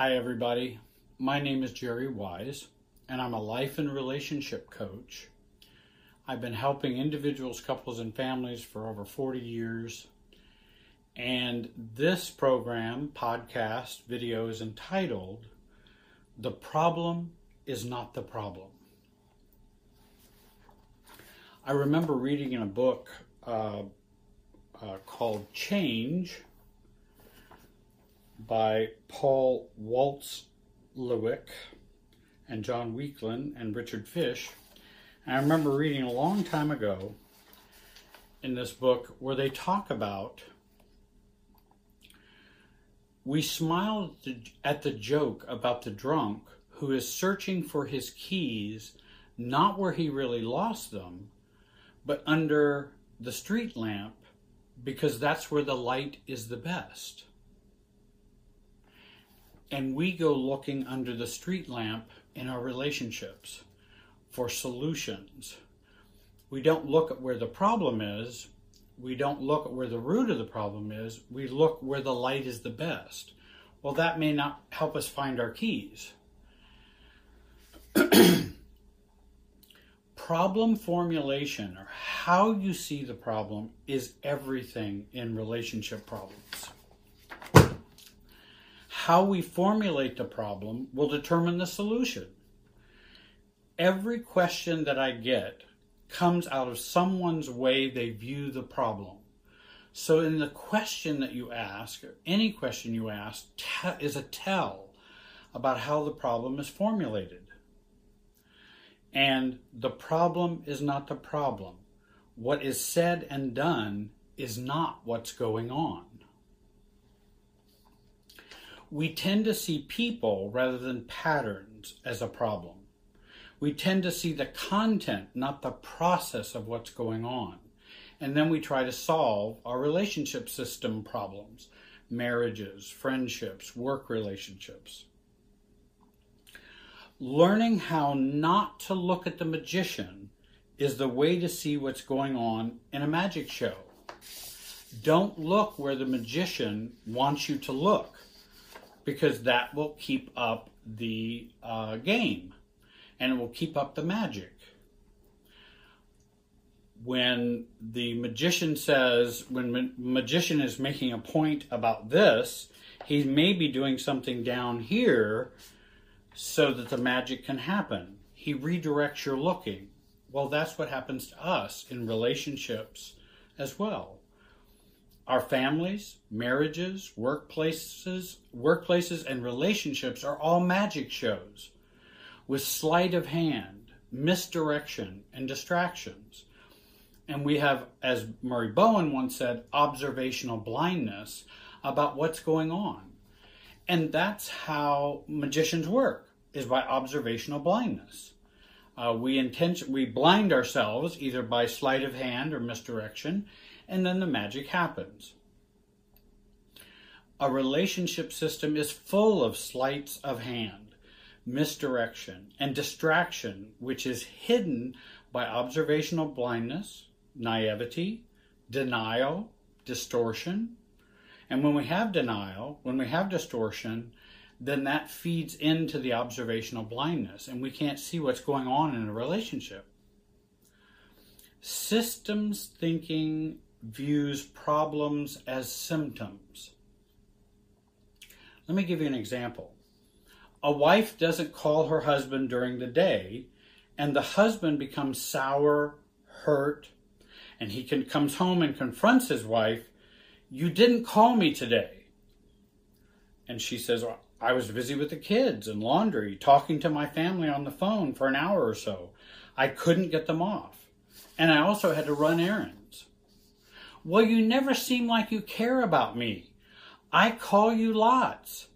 Hi, everybody. My name is Jerry Wise, and I'm a life and relationship coach. I've been helping individuals, couples, and families for over 40 years. And this program, podcast, video is entitled The Problem is Not the Problem. I remember reading in a book uh, uh, called Change by Paul Watzlawick and John Weakland and Richard Fisch. And I remember reading a long time ago in this book where they talk about we smiled at the joke about the drunk who is searching for his keys not where he really lost them, but under the street lamp because that's where the light is the best and we go looking under the street lamp in our relationships for solutions. We don't look at where the problem is. We don't look at where the root of the problem is. We look where the light is the best. Well, that may not help us find our keys. problem formulation, or how you see the problem, is everything in relationship problems how we formulate the problem will determine the solution. Every question that I get comes out of someone's way they view the problem. So, in the question that you ask, or any question you ask, is a tell about how the problem is formulated. And the problem is not the problem. What is said and done is not what's going on we tend to see people rather than patterns as a problem. We tend to see the content, not the process of what's going on. And then we try to solve our relationship system problems marriages, friendships, work relationships. Learning how not to look at the magician is the way to see what's going on in a magic show. Don't look where the magician wants you to look because that will keep up the uh, game and it will keep up the magic. When the magician says, when ma- magician is making a point about this, he may be doing something down here so that the magic can happen. He redirects your looking. Well, that's what happens to us in relationships as well. Our families, marriages, workplaces, workplaces and relationships are all magic shows with sleight of hand, misdirection, and distractions. And we have, as Murray Bowen once said, observational blindness about what's going on. And that's how magicians work, is by observational blindness. Uh, we intention we blind ourselves either by sleight of hand or misdirection, and then the magic happens. A relationship system is full of sleights of hand, misdirection, and distraction, which is hidden by observational blindness, naivety, denial, distortion. And when we have denial, when we have distortion, then that feeds into the observational blindness, and we can't see what's going on in a relationship. Systems thinking views problems as symptoms. Let me give you an example. A wife doesn't call her husband during the day, and the husband becomes sour, hurt, and he can, comes home and confronts his wife, You didn't call me today. And she says, well, I was busy with the kids and laundry, talking to my family on the phone for an hour or so. I couldn't get them off. And I also had to run errands. Well, you never seem like you care about me. I call you lots,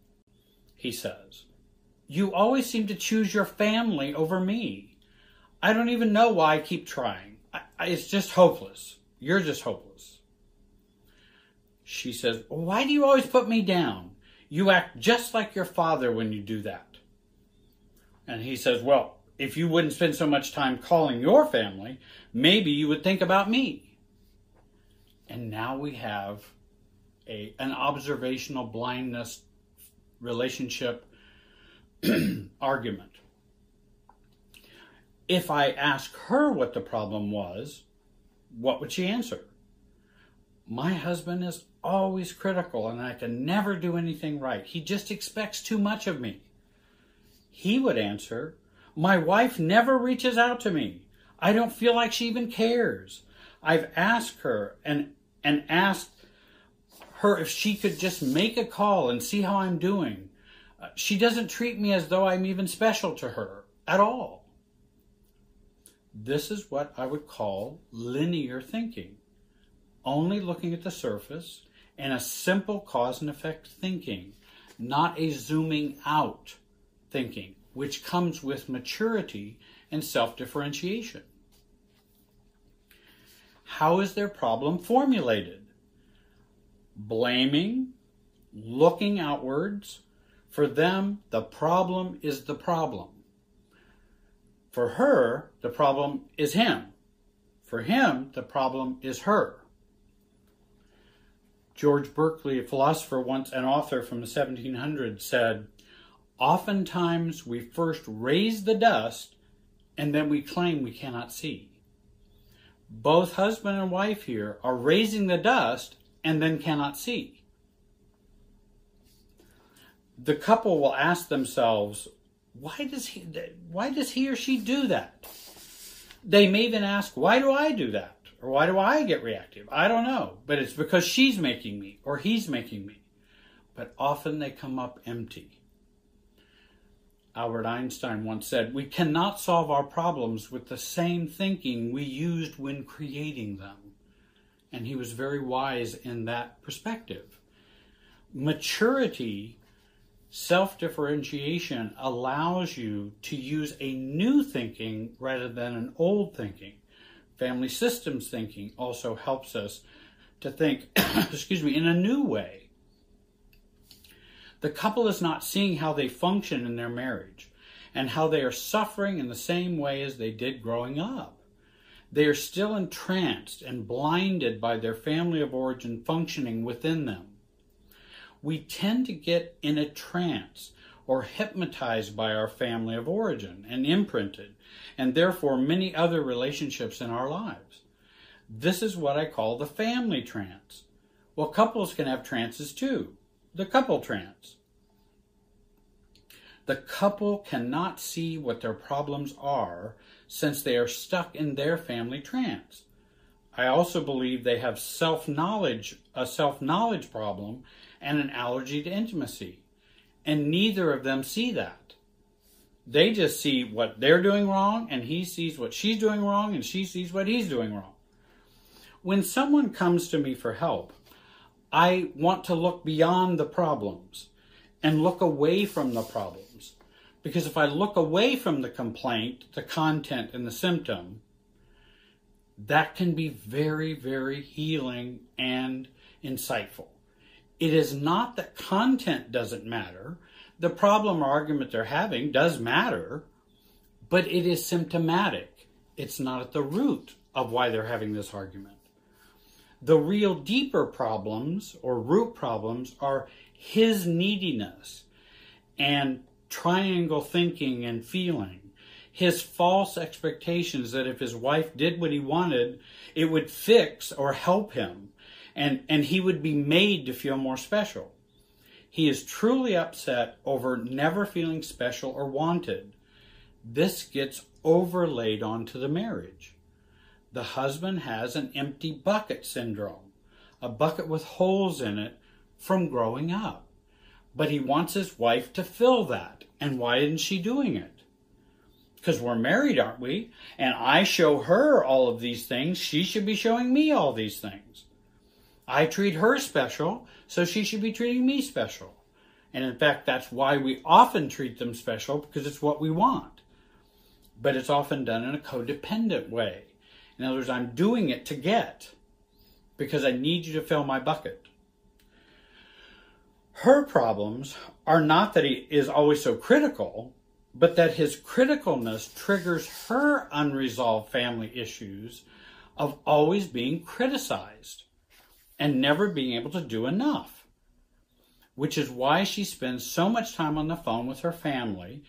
he says. You always seem to choose your family over me. I don't even know why I keep trying. I, I, it's just hopeless. You're just hopeless. She says, Why do you always put me down? You act just like your father when you do that. And he says, Well, if you wouldn't spend so much time calling your family, maybe you would think about me and now we have a an observational blindness relationship argument. If I ask her what the problem was, what would she answer? My husband is always critical and I can never do anything right. He just expects too much of me. He would answer, My wife never reaches out to me. I don't feel like she even cares. I've asked her and, and asked her if she could just make a call and see how I'm doing. Uh, she doesn't treat me as though I'm even special to her at all. This is what I would call linear thinking, only looking at the surface and a simple cause and effect thinking, not a zooming out thinking, which comes with maturity and self differentiation. How is their problem formulated? blaming, looking outwards. For them, the problem is the problem. For her, the problem is him. For him, the problem is her. George Berkeley, a philosopher once, an author from the 1700s, said, Oftentimes we first raise the dust and then we claim we cannot see. Both husband and wife here are raising the dust and then cannot see. The couple will ask themselves, why does he why does he or she do that? They may even ask, why do I do that? Or why do I get reactive? I don't know, but it's because she's making me or he's making me. But often they come up empty. Albert Einstein once said, We cannot solve our problems with the same thinking we used when creating them and he was very wise in that perspective. Maturity, self differentiation allows you to use a new thinking rather than an old thinking. Family systems thinking also helps us to think, excuse me, in a new way. The couple is not seeing how they function in their marriage and how they are suffering in the same way as they did growing up. They are still entranced and blinded by their family of origin functioning within them. We tend to get in a trance or hypnotized by our family of origin and imprinted, and therefore many other relationships in our lives. This is what I call the family trance. Well, couples can have trances too. The couple trance. The couple cannot see what their problems are since they are stuck in their family trance. I also believe they have self-knowledge, a self-knowledge problem and an allergy to intimacy. And neither of them see that. They just see what they're doing wrong and he sees what she's doing wrong and she sees what he's doing wrong. When someone comes to me for help, I want to look beyond the problems and look away from the problems because if I look away from the complaint, the content, and the symptom, that can be very, very healing and insightful. It is not that content doesn't matter. The problem or argument they're having does matter, but it is symptomatic. It's not at the root of why they're having this argument. The real deeper problems or root problems are his neediness and triangle thinking and feeling, his false expectations that if his wife did what he wanted, it would fix or help him, and, and he would be made to feel more special. He is truly upset over never feeling special or wanted. This gets overlaid onto the marriage. The husband has an empty bucket syndrome, a bucket with holes in it from growing up. But he wants his wife to fill that. And why isn't she doing it? Because we're married, aren't we? And I show her all of these things. She should be showing me all these things. I treat her special, so she should be treating me special. And in fact, that's why we often treat them special, because it's what we want. But it's often done in a codependent way. In other words, I'm doing it to get, because I need you to fill my bucket. Her problems are not that he is always so critical, but that his criticalness triggers her unresolved family issues of always being criticized and never being able to do enough. which is why she spends so much time on the phone with her family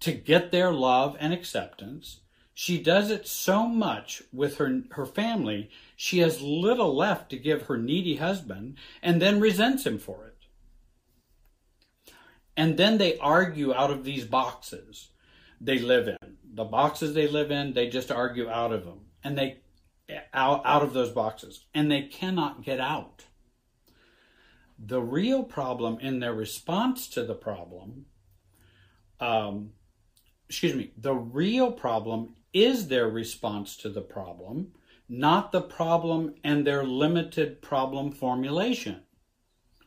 to get their love and acceptance. She does it so much with her, her family, she has little left to give her needy husband and then resents him for it. And then they argue out of these boxes they live in. The boxes they live in, they just argue out of them. And they out, out of those boxes. And they cannot get out. The real problem in their response to the problem, um, excuse me, the real problem is their response to the problem, not the problem and their limited problem formulation,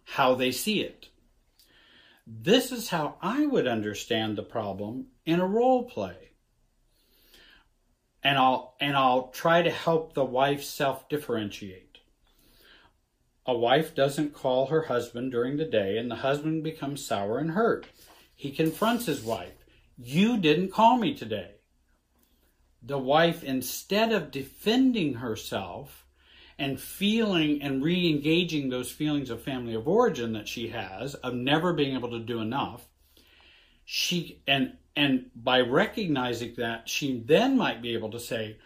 how they see it. This is how I would understand the problem in a role play. And I'll and I'll try to help the wife self-differentiate. A wife doesn't call her husband during the day and the husband becomes sour and hurt. He confronts his wife. You didn't call me today. The wife, instead of defending herself, and feeling and re-engaging those feelings of family of origin that she has of never being able to do enough she and and by recognizing that she then might be able to say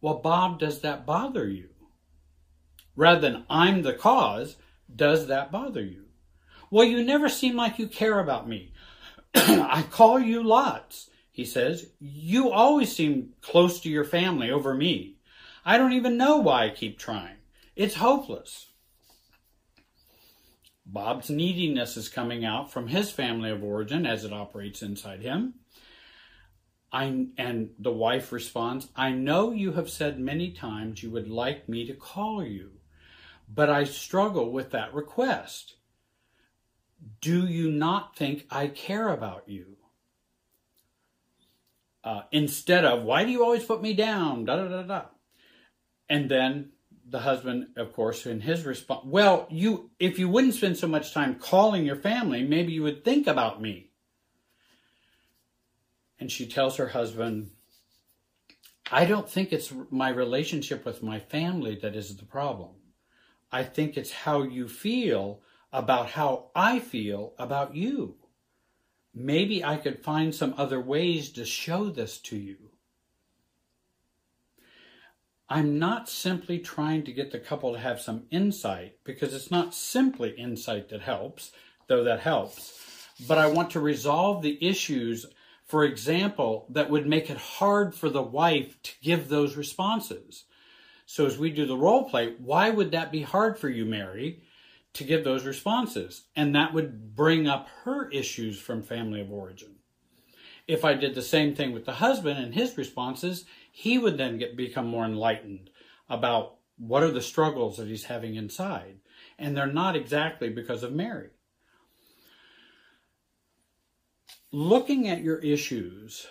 well bob does that bother you? Rather than i'm the cause does that bother you? Well you never seem like you care about me. I call you lots he says you always seem close to your family over me I don't even know why I keep trying. It's hopeless. Bob's neediness is coming out from his family of origin as it operates inside him. I, and the wife responds, I know you have said many times you would like me to call you, but I struggle with that request. Do you not think I care about you? Uh, instead of, why do you always put me down? Da da da da. And then the husband, of course, in his response, well, you, if you wouldn't spend so much time calling your family, maybe you would think about me. And she tells her husband, I don't think it's my relationship with my family that is the problem. I think it's how you feel about how I feel about you. Maybe I could find some other ways to show this to you. I'm not simply trying to get the couple to have some insight because it's not simply insight that helps, though that helps, but I want to resolve the issues, for example, that would make it hard for the wife to give those responses. So as we do the role play, why would that be hard for you, Mary, to give those responses? And that would bring up her issues from family of origin. If I did the same thing with the husband and his responses, he would then get become more enlightened about what are the struggles that he's having inside. And they're not exactly because of Mary. Looking at your issues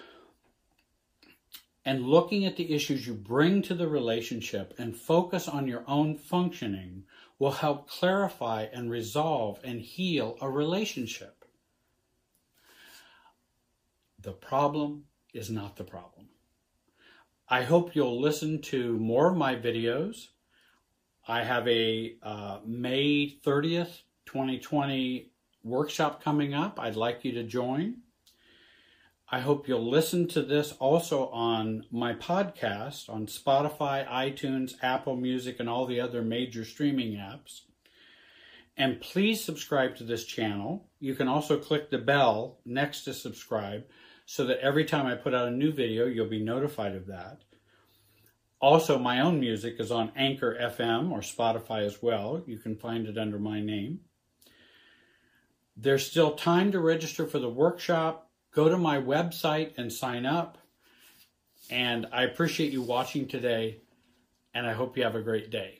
and looking at the issues you bring to the relationship and focus on your own functioning will help clarify and resolve and heal a relationship. The problem is not the problem. I hope you'll listen to more of my videos. I have a uh, May 30th, 2020 workshop coming up. I'd like you to join. I hope you'll listen to this also on my podcast on Spotify, iTunes, Apple Music, and all the other major streaming apps. And please subscribe to this channel. You can also click the bell next to subscribe so that every time I put out a new video, you'll be notified of that. Also, my own music is on Anchor FM or Spotify as well. You can find it under my name. There's still time to register for the workshop. Go to my website and sign up. And I appreciate you watching today, and I hope you have a great day.